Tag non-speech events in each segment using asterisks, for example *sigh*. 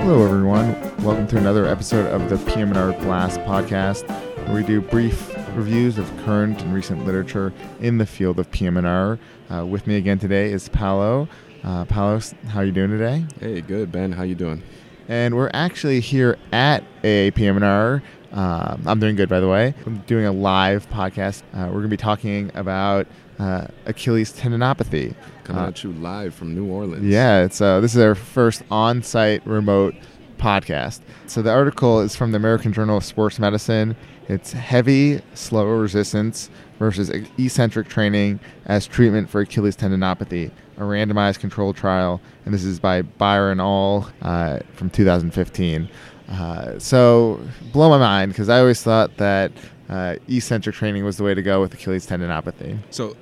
Hello, everyone. Welcome to another episode of the PM&R Blast podcast, where we do brief reviews of current and recent literature in the field of PM&R. Uh, with me again today is Paolo. Uh, Paolo, how are you doing today? Hey, good, Ben. How you doing? And we're actually here at AAPM&R. Um, I'm doing good, by the way. I'm doing a live podcast. Uh, we're going to be talking about uh, Achilles tendinopathy. Coming Uh, at you live from New Orleans. Yeah, it's uh, this is our first on-site remote podcast. So the article is from the American Journal of Sports Medicine. It's heavy, slow resistance versus eccentric training as treatment for Achilles tendinopathy, a randomized controlled trial, and this is by Beyer et al. uh, from 2015. Uh, so blow my mind because I always thought that uh, eccentric training was the way to go with Achilles tendinopathy. So,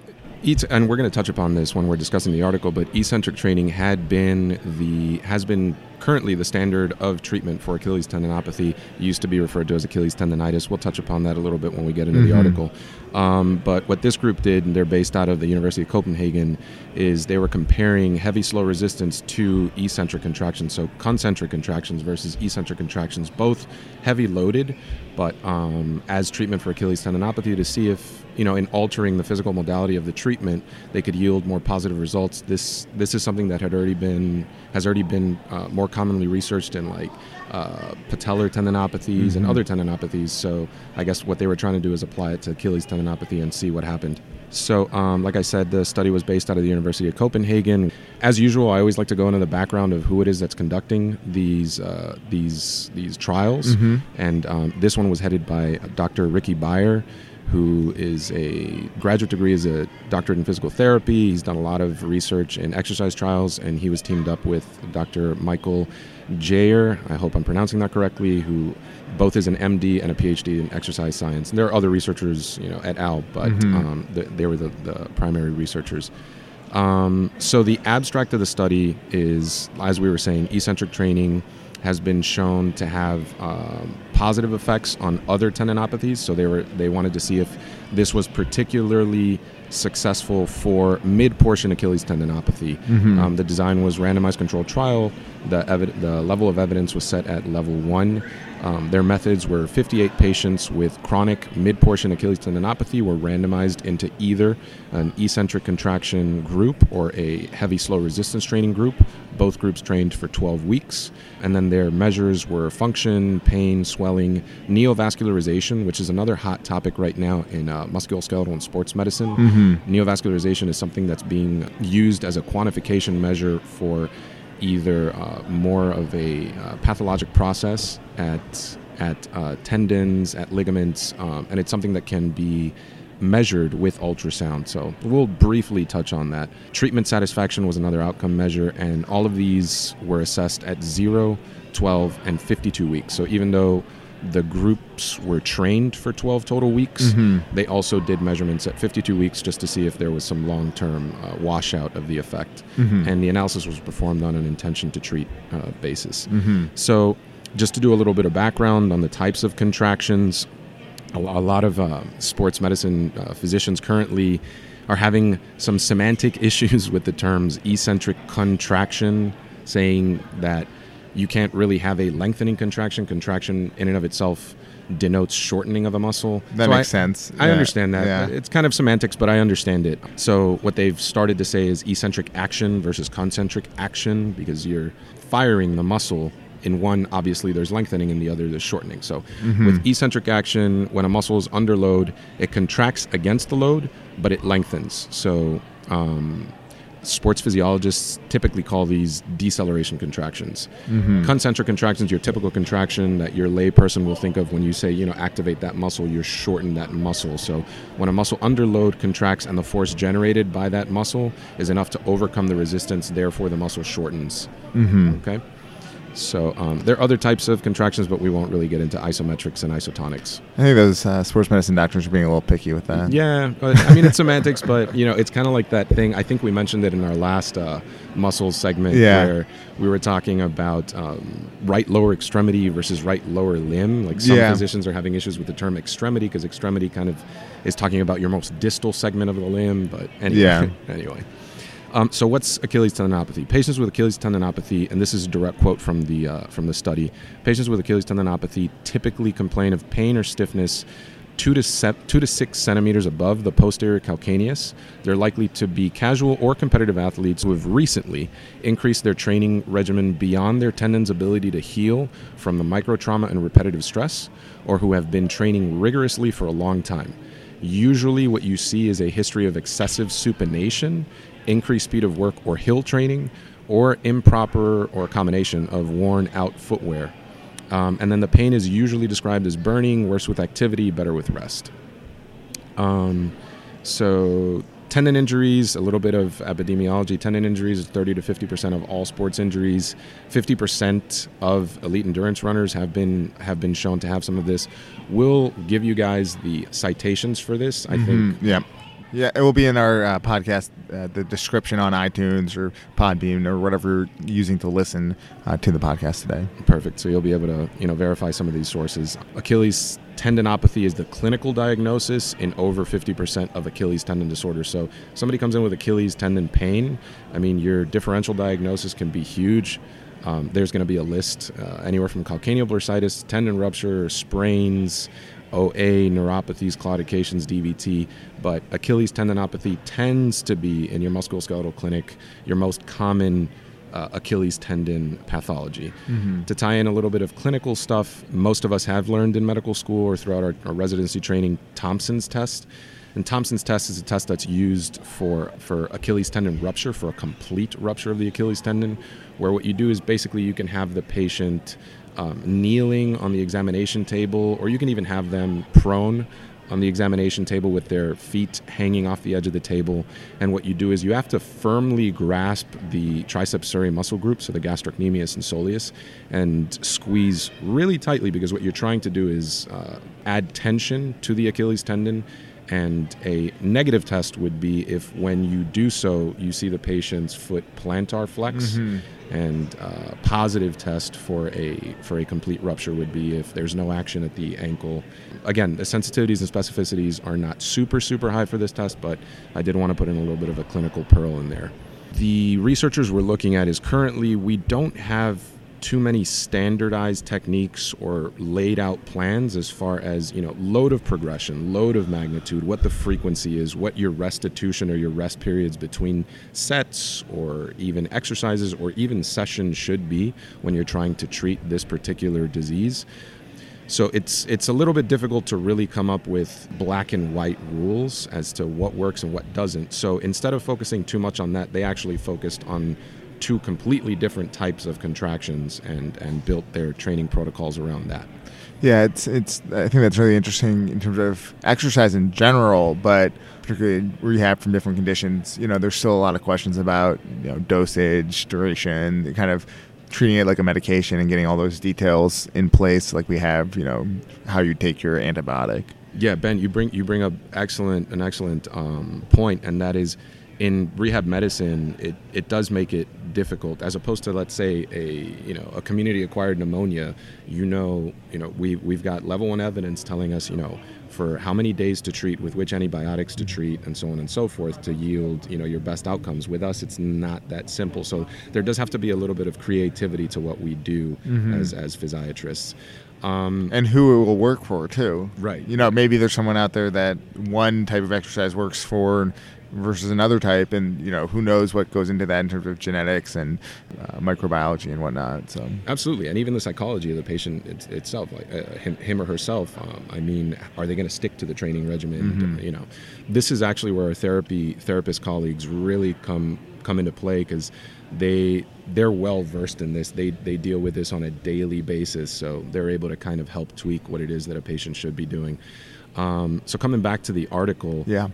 and we're going to touch upon this when we're discussing the article, but eccentric training had been the has been currently the standard of treatment for Achilles tendinopathy. Used to be referred to as Achilles tendonitis. We'll touch upon that a little bit when we get into Mhm. the article. Um, but what this group did, and they're based out of the University of Copenhagen, is they were comparing heavy slow resistance to eccentric contractions, so concentric contractions versus eccentric contractions, both heavy loaded, but um, as treatment for Achilles tendinopathy to see if you know in altering the physical modality of the treatment they could yield more positive results. This this is something that had already been has already been uh, more commonly researched in like uh, patellar tendinopathies and Mhm. other tendinopathies. So I guess what they were trying to do is apply it to Achilles tendinopathy and see what happened. So, um, like I said, the study was based out of the University of Copenhagen. As usual, I always like to go into the background of who it is that's conducting these uh, these these trials. Mhm. And um, this one was headed by Dr. Ricky Beyer, who is a graduate degree is a doctorate in physical therapy. He's done a lot of research in exercise trials, and he was teamed up with Dr. Michael Kjær. I hope I'm pronouncing that correctly. Who both is an MD and a PhD in exercise science. And there are other researchers, you know, et al, but Mhm. um, th- they were the, the primary researchers. Um, so the abstract of the study is, as we were saying, eccentric training has been shown to have um, positive effects on other tendinopathies. So they were they wanted to see if this was particularly successful for mid-portion Achilles tendinopathy. Mhm. Um, the design was randomized controlled trial. The evi- the level of evidence was set at level one. Um, their methods were 58 patients with chronic mid-portion Achilles tendinopathy were randomized into either an eccentric contraction group or a heavy slow resistance training group. Both groups trained for 12 weeks, and then their measures were function, pain, swelling, neovascularization, which is another hot topic right now in uh, musculoskeletal and sports medicine. Mhm. Neovascularization is something that's being used as a quantification measure for either uh, more of a uh, pathologic process at at uh, tendons, at ligaments, um, and it's something that can be measured with ultrasound. So we'll briefly touch on that. Treatment satisfaction was another outcome measure, and all of these were assessed at 0, 12, and 52 weeks. So even though the groups were trained for 12 total weeks, Mhm. they also did measurements at 52 weeks just to see if there was some long term uh, washout of the effect. Mhm. And the analysis was performed on an intention to treat uh, basis. Mhm. So, just to do a little bit of background on the types of contractions, a, a lot of uh, sports medicine uh, physicians currently are having some semantic *laughs* issues with the terms eccentric contraction, saying that you can't really have a lengthening contraction. Contraction, in and of itself, denotes shortening of a muscle. That So makes I- sense. I Yeah. understand that. Yeah. It's kind of semantics, but I understand it. So what they've started to say is eccentric action versus concentric action because you're firing the muscle. In one, obviously, there's lengthening, in the other, there's shortening. So, Mhm. with eccentric action, when a muscle is under load, it contracts against the load, but it lengthens. So, um, sports physiologists typically call these deceleration contractions. Mhm. Concentric contractions, your typical contraction that your layperson will think of when you say, you know, activate that muscle, you're shorten that muscle. So when a muscle under load contracts and the force generated by that muscle is enough to overcome the resistance, therefore the muscle shortens. Mhm. Okay? So um, there are other types of contractions, but we won't really get into isometrics and isotonics. I think those uh, sports medicine doctors are being a little picky with that. Yeah, I mean it's semantics, but you know it's kind of like that thing. I think we mentioned it in our last uh, muscles segment Yeah. where we were talking about um, right lower extremity versus right lower limb. Like some Yeah. physicians are having issues with the term extremity because extremity kind of is talking about your most distal segment of the limb. But anyway, Yeah. *laughs* anyway. Um, so what's Achilles tendinopathy? Patients with Achilles tendinopathy, and this is a direct quote from the uh, from the study. Patients with Achilles tendinopathy typically complain of pain or stiffness two to se- two to six centimeters above the posterior calcaneus. They're likely to be casual or competitive athletes who have recently increased their training regimen beyond their tendon's ability to heal from the microtrauma and repetitive stress, or who have been training rigorously for a long time. Usually, what you see is a history of excessive supination, increased speed of work or hill training, or improper or combination of worn out footwear. Um, and then the pain is usually described as burning, worse with activity, better with rest. Um, so, tendon injuries, a little bit of epidemiology. Tendon injuries is 30 to 50% of all sports injuries. 50% of elite endurance runners have been have been shown to have some of this. We'll give you guys the citations for this. I think Mhm, Yeah. Yeah, it will be in our uh, podcast, uh, the description on iTunes or Podbean or whatever you're using to listen uh, to the podcast today. Perfect. So you'll be able to, you know, verify some of these sources. Achilles tendinopathy is the clinical diagnosis in over 50% of Achilles tendon disorders. So somebody comes in with Achilles tendon pain. I mean, your differential diagnosis can be huge. Um, there's going to be a list uh, anywhere from calcaneal bursitis, tendon rupture, sprains, OA, neuropathies, claudications, DVT, but Achilles tendinopathy tends to be in your musculoskeletal clinic your most common uh, Achilles tendon pathology. To tie in a little bit of clinical stuff, most of us have learned in medical school or throughout our, our residency training Thompson's test. And Thompson's test is a test that's used for, for Achilles tendon rupture, for a complete rupture of the Achilles tendon, where what you do is basically you can have the patient um, kneeling on the examination table, or you can even have them prone on the examination table with their feet hanging off the edge of the table. And what you do is you have to firmly grasp the triceps surae muscle group, so the gastrocnemius and soleus, and squeeze really tightly because what you're trying to do is uh, add tension to the Achilles tendon. And a negative test would be if, when you do so, you see the patient's foot plantar flex. And uh, positive test for a for a complete rupture would be if there's no action at the ankle. Again, the sensitivities and specificities are not super super high for this test, but I did want to put in a little bit of a clinical pearl in there. The researchers we're looking at is currently we don't have too many standardized techniques or laid out plans as far as you know load of progression load of magnitude what the frequency is what your restitution or your rest periods between sets or even exercises or even sessions should be when you're trying to treat this particular disease so it's it's a little bit difficult to really come up with black and white rules as to what works and what doesn't. So instead of focusing too much on that, they actually focused on two completely different types of contractions and and built their training protocols around that. Yeah, it's it's. I think that's really interesting in terms of exercise in general, but particularly rehab from different conditions. You know, there's still a lot of questions about you know dosage, duration, kind of treating it like a medication and getting all those details in place, like we have. You know, how you take your antibiotic. Yeah, Ben, you bring you bring up excellent an excellent um, point, and that is in rehab medicine, it, it does make it difficult as opposed to let's say a you know a community acquired pneumonia. You know, you know we we've got level one evidence telling us you know for how many days to treat, with which antibiotics to treat, and so on and so forth to yield you know your best outcomes. With us, it's not that simple. So there does have to be a little bit of creativity to what we do as as physiatrists. Um, and who it will work for too. Right. You know, maybe there's someone out there that one type of exercise works for versus another type, and you know, who knows what goes into that in terms of genetics and uh, microbiology and whatnot. So Absolutely, and even the psychology of the patient it, itself, like uh, him, him or herself. Um, I mean, are they going to stick to the training regimen? You know, this is actually where our therapy therapist colleagues really come come into play because they they're well versed in this. They they deal with this on a daily basis, so they're able to kind of help tweak what it is that a patient should be doing. Um, so coming back to the article, yeah,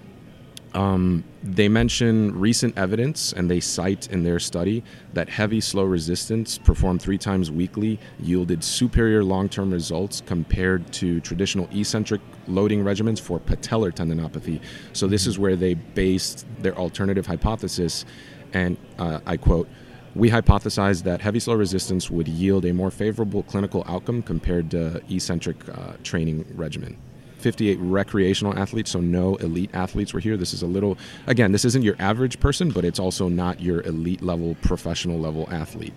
Um, they mention recent evidence and they cite in their study that heavy slow resistance performed three times weekly yielded superior long term results compared to traditional eccentric loading regimens for patellar tendinopathy. So, this is where they based their alternative hypothesis. And uh, I quote, we hypothesized that heavy slow resistance would yield a more favorable clinical outcome compared to eccentric uh, training regimen. 58 recreational athletes, so no elite athletes were here. This is a little, again, this isn't your average person, but it's also not your elite level, professional level athlete.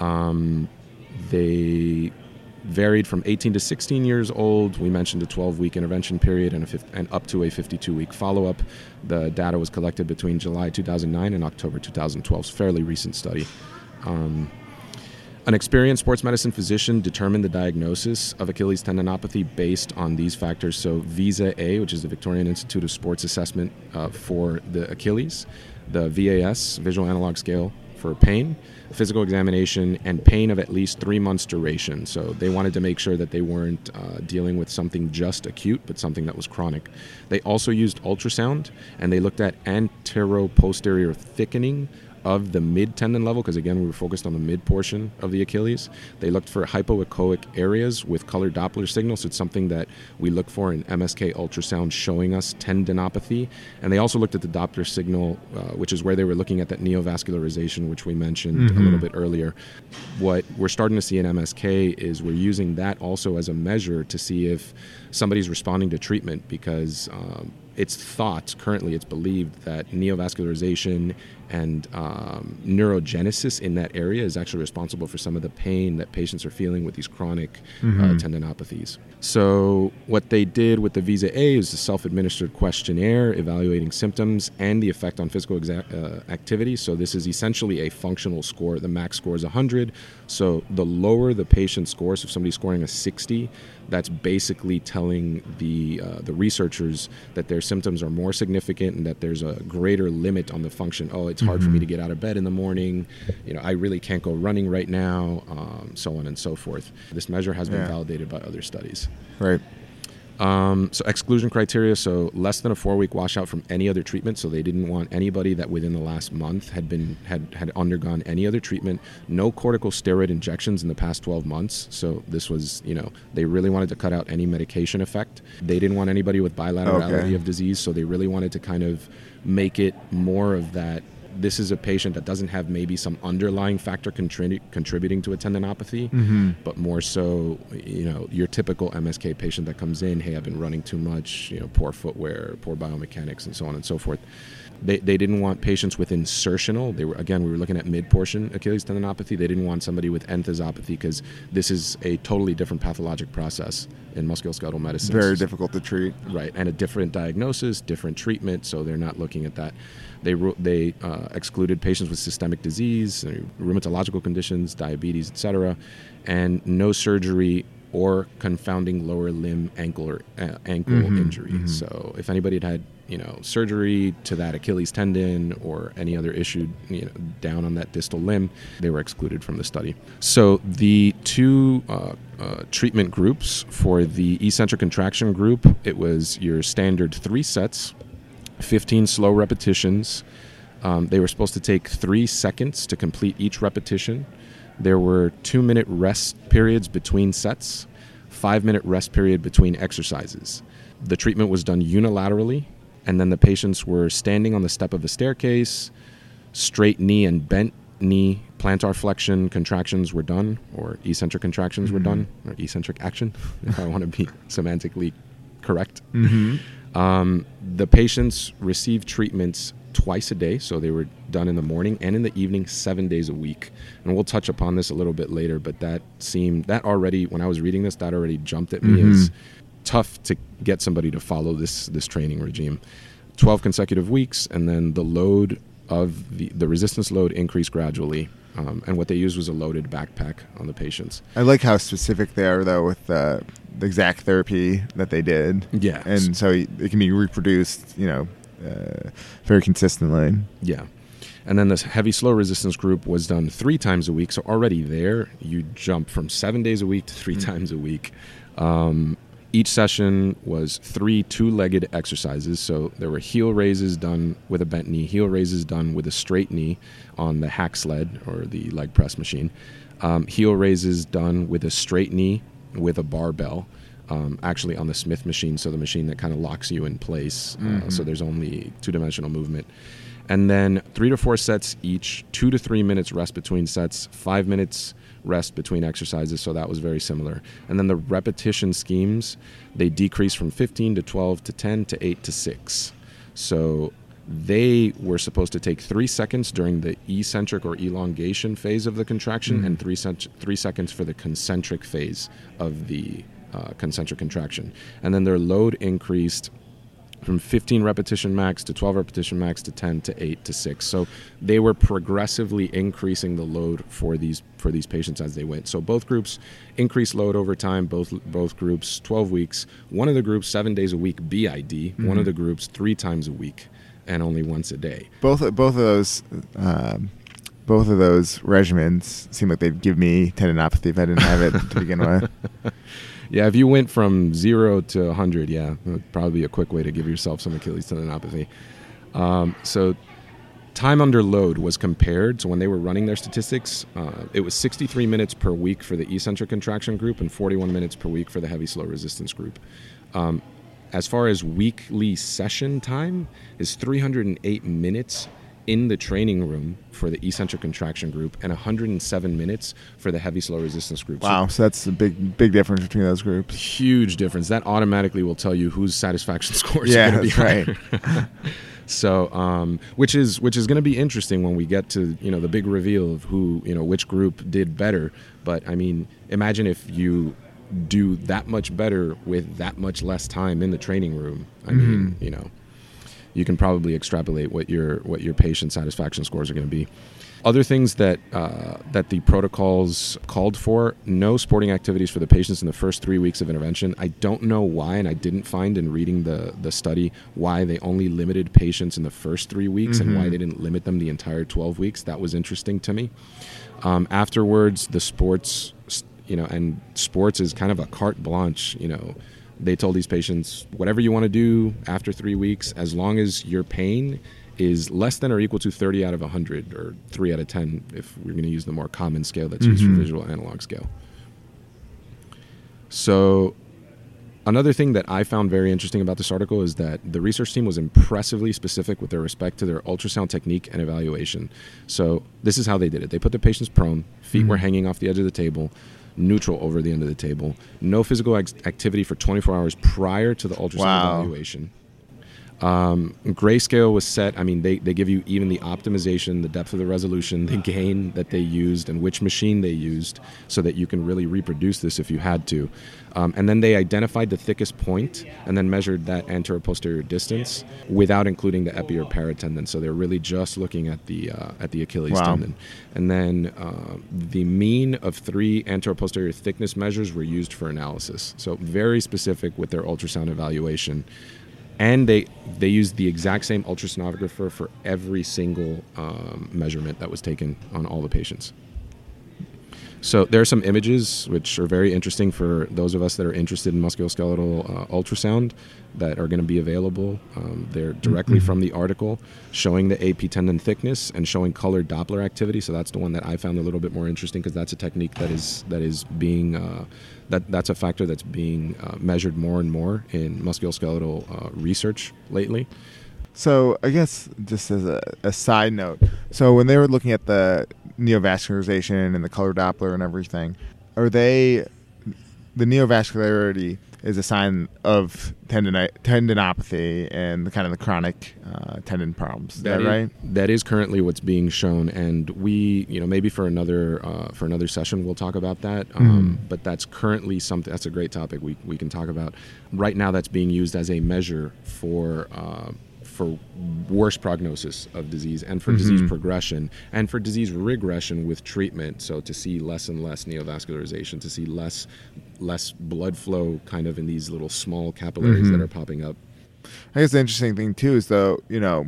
Um, they varied from 18 to 16 years old. We mentioned a 12 week intervention period and, and up to a 52 week follow up. The data was collected between July 2009 and October 2012. It's a fairly recent study. Um, an experienced sports medicine physician determined the diagnosis of Achilles tendinopathy based on these factors. So, VISA A, which is the Victorian Institute of Sports Assessment uh, for the Achilles, the VAS, Visual Analog Scale for pain, physical examination, and pain of at least three months duration. So, they wanted to make sure that they weren't uh, dealing with something just acute, but something that was chronic. They also used ultrasound and they looked at antero-posterior thickening of the mid tendon level, because again, we were focused on the mid portion of the Achilles. They looked for hypoechoic areas with color Doppler signals. So it's something that we look for in MSK ultrasound showing us tendinopathy. And they also looked at the Doppler signal, uh, which is where they were looking at that neovascularization, which we mentioned mm-hmm. a little bit earlier. What we're starting to see in MSK is we're using that also as a measure to see if somebody's responding to treatment because um, it's thought currently it's believed that neovascularization and um, neurogenesis in that area is actually responsible for some of the pain that patients are feeling with these chronic uh, mm-hmm. uh, tendinopathies. So, what they did with the VISA A is a self administered questionnaire evaluating symptoms and the effect on physical exa- uh, activity. So, this is essentially a functional score. The max score is 100. So, the lower the patient scores, if somebody's scoring a 60, that's basically telling the uh, the researchers that their symptoms are more significant and that there's a greater limit on the function. Oh, it's hard mm-hmm. for me mm-hmm. to get out of bed in the morning. You know, I really can't go running right now. Um, so on and so forth. This measure has been yeah. validated by other studies. Right. Um, so exclusion criteria, so less than a four-week washout from any other treatment. So they didn't want anybody that within the last month had been had had undergone any other treatment. No corticosteroid injections in the past 12 months. So this was, you know, they really wanted to cut out any medication effect. They didn't want anybody with bilaterality okay. of disease. So they really wanted to kind of make it more of that this is a patient that doesn't have maybe some underlying factor contrib- contributing to a tendinopathy, mm-hmm. but more so, you know, your typical MSK patient that comes in, hey, I've been running too much, you know, poor footwear, poor biomechanics, and so on and so forth. They, they didn't want patients with insertional. They were again we were looking at mid portion Achilles tendinopathy. They didn't want somebody with enthesopathy because this is a totally different pathologic process in musculoskeletal medicine. Very difficult to treat. Right, and a different diagnosis, different treatment. So they're not looking at that. They they uh, excluded patients with systemic disease, rheumatological conditions, diabetes, etc., and no surgery or confounding lower limb ankle or uh, ankle mm-hmm, injury. Mm-hmm. So if anybody had had you know surgery to that Achilles tendon or any other issue you know, down on that distal limb, they were excluded from the study. So the two uh, uh, treatment groups for the eccentric contraction group, it was your standard three sets 15 slow repetitions. Um, they were supposed to take three seconds to complete each repetition. There were two minute rest periods between sets, five minute rest period between exercises. The treatment was done unilaterally, and then the patients were standing on the step of a staircase, straight knee and bent knee plantar flexion contractions were done, or eccentric contractions mm-hmm. were done, or eccentric action, *laughs* if I want to be semantically correct. Mm-hmm. Um, the patients received treatments twice a day, so they were done in the morning and in the evening, seven days a week. And we'll touch upon this a little bit later, but that seemed that already when I was reading this, that already jumped at me mm-hmm. as tough to get somebody to follow this this training regime. Twelve consecutive weeks, and then the load of the the resistance load increased gradually um, and what they used was a loaded backpack on the patients. I like how specific they are, though, with uh, the exact therapy that they did. Yeah, and so it can be reproduced, you know, uh, very consistently. Yeah, and then this heavy slow resistance group was done three times a week. So already there, you jump from seven days a week to 3 mm-hmm. times a week. Um, each session was three two legged exercises. So there were heel raises done with a bent knee, heel raises done with a straight knee on the hack sled or the leg press machine, um, heel raises done with a straight knee with a barbell. Um, actually, on the Smith machine, so the machine that kind of locks you in place. Uh, Mhm. so there's only two dimensional movement. And then three to four sets each, two to three minutes rest between sets, five minutes rest between exercises. So that was very similar. And then the repetition schemes, they decreased from 15 to 12 to 10 to 8 to 6. So they were supposed to take three seconds during the eccentric or elongation phase of the contraction Mhm. and three, cent- three seconds for the concentric phase of the uh, concentric contraction. And then their load increased from 15 repetition max to 12 repetition max to 10 to 8 to 6 so they were progressively increasing the load for these for these patients as they went so both groups increased load over time both both groups 12 weeks one of the groups 7 days a week BID one Mhm. of the groups 3 times a week and only once a day both both of those um, both of those regimens seem like they'd give me tendinopathy if I didn't have it to begin with. *laughs* yeah if you went from 0 to 100 yeah probably a quick way to give yourself some Achilles tendinopathy um, so time under load was compared. So when they were running their statistics, uh, it was 63 minutes per week for the eccentric contraction group and 41 minutes per week for the heavy slow resistance group. Um, as far as weekly session time, is 308 minutes in the training room for the eccentric contraction group and 107 minutes for the heavy slow resistance group. Wow, so that's a big big difference between those groups. huge difference. That automatically will tell you whose satisfaction *laughs* scores Yeah, are going to be right. higher. *laughs* so, um, which is which is going to be interesting when we get to you know the big reveal of who you know which group did better. But I mean, imagine if you do that much better with that much less time in the training room. I mean, Mhm. you know, you can probably extrapolate what your what your patient satisfaction scores are going to be. Other things that uh, that the protocols called for: no sporting activities for the patients in the first three weeks of intervention. I don't know why, and I didn't find in reading the the study why they only limited patients in the first three weeks and why Mhm. they didn't limit them the entire twelve weeks. That was interesting to me. Um, afterwards, the sports, you know, and sports is kind of a carte blanche. You know, they told these patients whatever you want to do after three weeks, as long as your pain is less than or equal to 30 out of 100 or 3 out of 10 if we're going to use the more common scale that's used for Mhm. visual analog scale. So Another thing that I found very interesting about this article is that the research team was impressively specific with their respect to their ultrasound technique and evaluation. So this is how they did it. They put the patients prone, feet were Mhm. hanging off the edge of the table, neutral over the end of the table, no physical activity for 24 hours prior to the ultrasound Wow. evaluation. Um, grayscale was set. I mean, they, they give you even the optimization, the depth of the resolution, the gain that they used, and which machine they used, so that you can really reproduce this if you had to. Um, and then they identified the thickest point and then measured that anterior posterior distance without including the epi or paratendon. So they're really just looking at the uh, at the Achilles Wow. tendon. And then uh, the mean of three anterior posterior thickness measures were used for analysis. So very specific with their ultrasound evaluation and they they used the exact same ultrasonographer for every single um, measurement that was taken on all the patients. So there are some images which are very interesting for those of us that are interested in musculoskeletal uh, ultrasound that are going to be available. Um, they're directly Mhm. from the article showing the AP tendon thickness and showing colored Doppler activity. So that's the one that I found a little bit more interesting because that's a technique that is that is being uh, that that's a factor that's being uh, measured more and more in musculoskeletal uh, research lately. So I guess just as a, a side note, so when they were looking at the neovascularization and the color Doppler and everything, are they the neovascularity is a sign of tendini- tendinopathy and the kind of the chronic uh, tendon problems. Is that, is- right? That is currently what's being shown, and we, you know, maybe for another uh, for another session we'll talk about that. Um, Mhm. But that's currently something. That's a great topic we we can talk about. Right now, that's being used as a measure for. Uh, for worse prognosis of disease and for disease Mhm. progression and for disease regression with treatment so to see less and less neovascularization to see less less blood flow kind of in these little small capillaries that Mhm. are popping up I guess the interesting thing too is though, you know,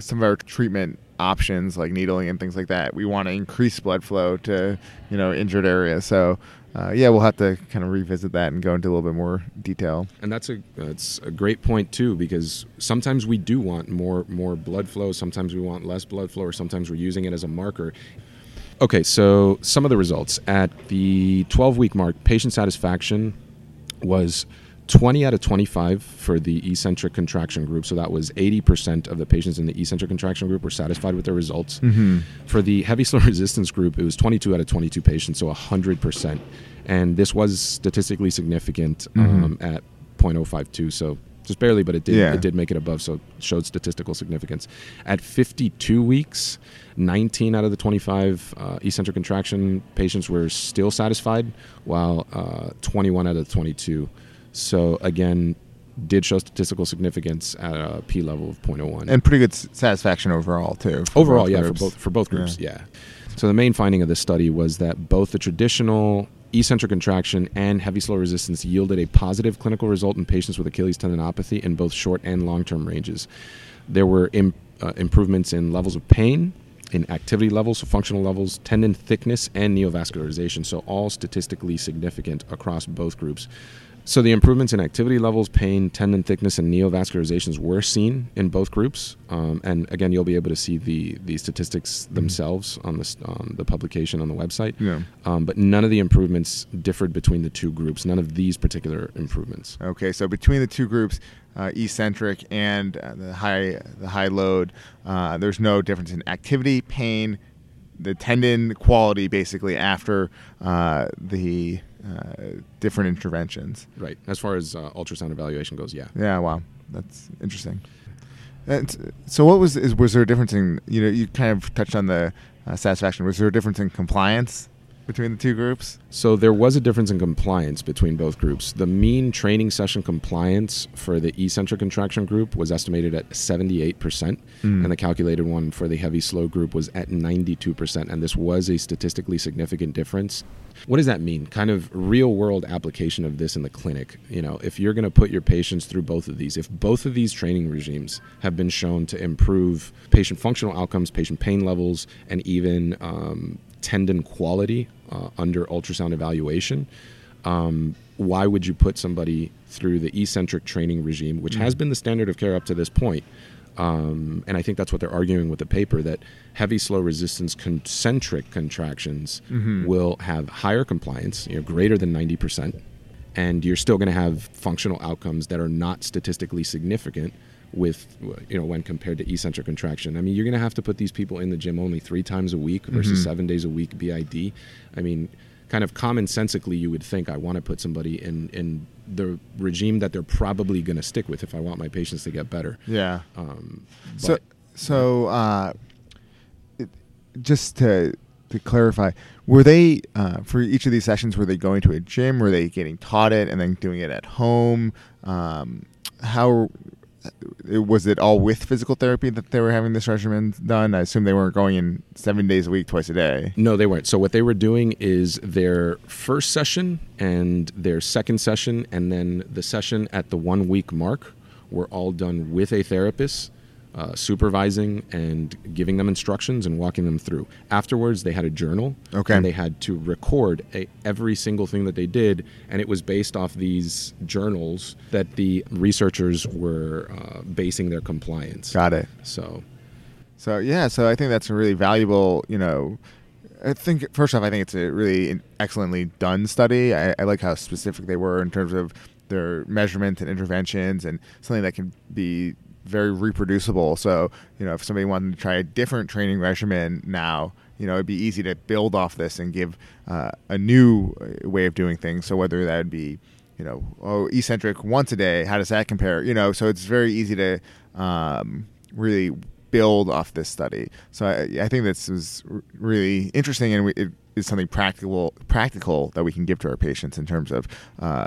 some of our treatment options like needling and things like that, we want to increase blood flow to, you know, injured areas. So uh, yeah, we'll have to kind of revisit that and go into a little bit more detail. And that's a that's a great point too, because sometimes we do want more more blood flow, sometimes we want less blood flow, or sometimes we're using it as a marker. Okay, so some of the results at the 12 week mark, patient satisfaction was 20 out of 25 for the eccentric contraction group. So that was 80% of the patients in the eccentric contraction group were satisfied with their results. Mm-hmm. For the heavy slow *laughs* resistance group, it was 22 out of 22 patients, so 100%. And this was statistically significant um, Mhm. at 0.052. So just barely, but it did Yeah. it did make it above, so it showed statistical significance. At 52 weeks, 19 out of the 25 uh, eccentric contraction patients were still satisfied, while uh, 21 out of 22. So again, did show statistical significance at a p level of 0.01. And pretty good satisfaction overall too. Overall, yeah, groups. for both for both groups, yeah. So the main finding of this study was that both the traditional eccentric contraction and heavy slow resistance yielded a positive clinical result in patients with Achilles tendinopathy in both short and long-term ranges. There were Im- uh, improvements in levels of pain, in activity levels, so functional levels, tendon thickness, and neovascularization. So all statistically significant across both groups. So the improvements in activity levels, pain, tendon thickness, and neovascularizations were seen in both groups. Um, and again, you'll be able to see the the statistics themselves on this on the publication on the website. Yeah. Um, but none of the improvements differed between the two groups. None of these particular improvements. Okay, so between the two groups, uh, eccentric and uh, the high the high load, uh, there's no difference in activity, pain, the tendon quality, basically after uh, the uh, different interventions. Right. As far as uh, ultrasound evaluation goes, yeah. Yeah, wow, that's interesting. And so, what was is was there a difference in you know you kind of touched on the uh, satisfaction? Was there a difference in compliance between the two groups? So there was a difference in compliance between both groups. The mean training session compliance for the eccentric contraction group was estimated at 78%, Mm. and the calculated one for the heavy slow group was at 92%, and this was a statistically significant difference. What does that mean? Kind of real world application of this in the clinic. You know, if you're going to put your patients through both of these, if both of these training regimes have been shown to improve patient functional outcomes, patient pain levels, and even um, tendon quality uh, under ultrasound evaluation, um, why would you put somebody through the eccentric training regime, which has been the standard of care up to this point? Um, and I think that's what they're arguing with the paper that heavy slow resistance concentric contractions Mhm. will have higher compliance, you know, greater than 90%, and you're still going to have functional outcomes that are not statistically significant with you know when compared to eccentric contraction. I mean, you're going to have to put these people in the gym only 3 times a week versus Mhm. 7 days a week BID. I mean, kind of commonsensically you would think I want to put somebody in in the regime that they're probably going to stick with if I want my patients to get better. Yeah. Um, So, so uh, it, just to to clarify, were they uh, for each of these sessions? Were they going to a gym? Were they getting taught it and then doing it at home? Um, how was it all with physical therapy that they were having this regimen done? I assume they weren't going in seven days a week, twice a day. No, they weren't. So what they were doing is their first session and their second session, and then the session at the one week mark were all done with a therapist, uh, supervising and giving them instructions and walking them through. Afterwards, they had a journal, Okay. and they had to record a, every single thing that they did, and it was based off these journals that the researchers were uh, basing their compliance. Got it. So So yeah, so I think that's a really valuable, you know. I think first off, I think it's a really excellently done study. I, I like how specific they were in terms of their measurements and interventions, and something that can be very reproducible. So you know, if somebody wanted to try a different training regimen now, you know, it'd be easy to build off this and give uh, a new way of doing things. So whether that would be you know, oh, eccentric once a day. How does that compare? You know, so it's very easy to um, really build off this study. So I, I think this is really interesting, and we, it is something practical, practical that we can give to our patients in terms of uh,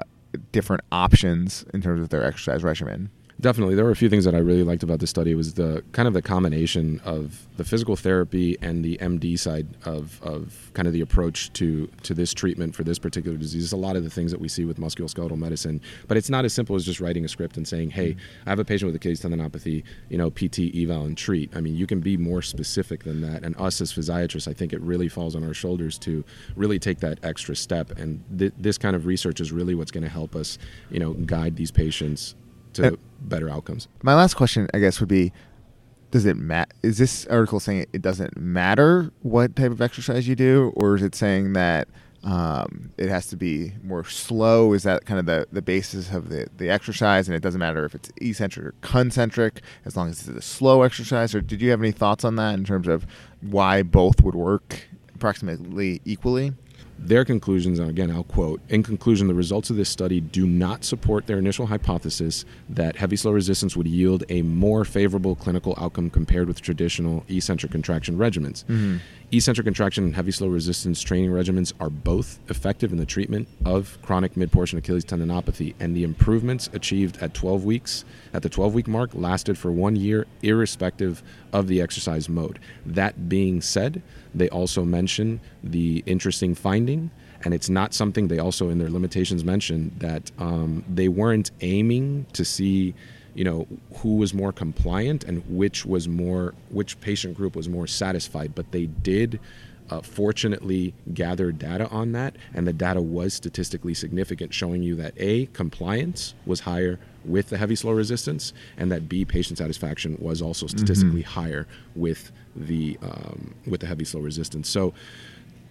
different options in terms of their exercise regimen. Definitely, there were a few things that I really liked about this study. It was the kind of the combination of the physical therapy and the MD side of, of kind of the approach to to this treatment for this particular disease. A lot of the things that we see with musculoskeletal medicine, but it's not as simple as just writing a script and saying, "Hey, I have a patient with Achilles tendinopathy, you know, PT, eval, and treat." I mean, you can be more specific than that. And us as physiatrists, I think it really falls on our shoulders to really take that extra step. And th- this kind of research is really what's going to help us, you know, guide these patients to And- better outcomes. My last question, I guess, would be: Does it mat? Is this article saying it doesn't matter what type of exercise you do, or is it saying that um, it has to be more slow? Is that kind of the, the basis of the, the exercise, and it doesn't matter if it's eccentric or concentric, as long as it's a slow exercise? Or did you have any thoughts on that in terms of why both would work approximately equally? Their conclusions, and again, I'll quote In conclusion, the results of this study do not support their initial hypothesis that heavy slow resistance would yield a more favorable clinical outcome compared with traditional eccentric contraction regimens. Mm-hmm. Eccentric contraction and heavy slow resistance training regimens are both effective in the treatment of chronic mid portion Achilles tendinopathy, and the improvements achieved at 12 weeks, at the 12 week mark, lasted for one year, irrespective of the exercise mode. That being said, they also mention the interesting finding, and it's not something they also in their limitations mention that um, they weren't aiming to see you know who was more compliant and which was more which patient group was more satisfied. But they did uh, fortunately gather data on that and the data was statistically significant showing you that a compliance was higher with the heavy slow resistance and that b patient satisfaction was also statistically higher with the um, with the heavy slow resistance. So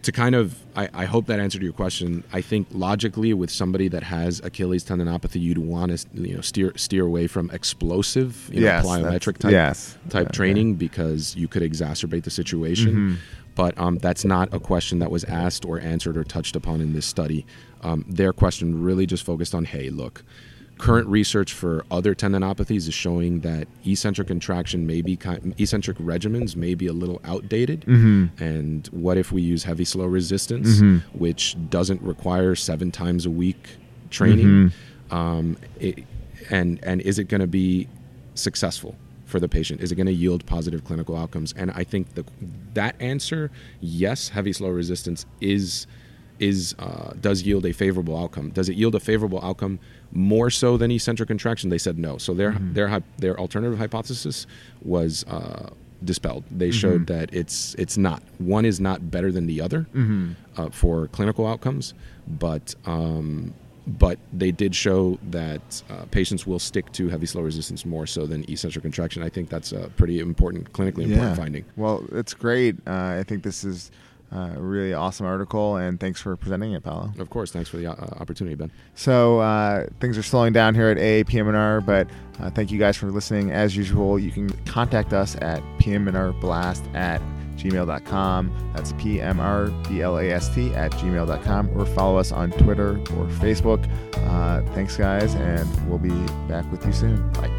to kind of I, I hope that answered your question i think logically with somebody that has achilles tendinopathy you'd want to you know steer steer away from explosive you know, Yes, plyometric type yes. type training because you could exacerbate the situation Mm-hmm. but um, that's not a question that was asked or answered or touched upon in this study um, their question really just focused on hey look current research for other tendinopathies is showing that eccentric contraction may be kind, eccentric regimens may be a little outdated. Mm-hmm. and what if we use heavy slow resistance which doesn't require seven times a week training? Um, it, and and is it going to be successful for the patient? Is it going to yield positive clinical outcomes? And i think the, that answer yes heavy slow resistance is is uh, does yield a favorable outcome. Does it yield a favorable outcome more so than eccentric contraction they said no so their their hy- their alternative hypothesis was uh, dispelled they showed that it's it's not one is not better than the other uh, for clinical outcomes but um, but they did show that uh, patients will stick to heavy slow resistance more so than eccentric contraction. I think that's a pretty important, clinically important finding. Well, it's great. Uh, I think this is uh, really awesome article, and thanks for presenting it, Paolo. Of course, thanks for the uh, opportunity, Ben. So uh, things are slowing down here at AAPM&R, but uh, thank you guys for listening. As usual, you can contact us at pmnrblast at gmail.com. That's P-M-R-B-L-A-S-T at gmail.com, or follow us on Twitter or Facebook. Uh, thanks, guys, and we'll be back with you soon. Bye.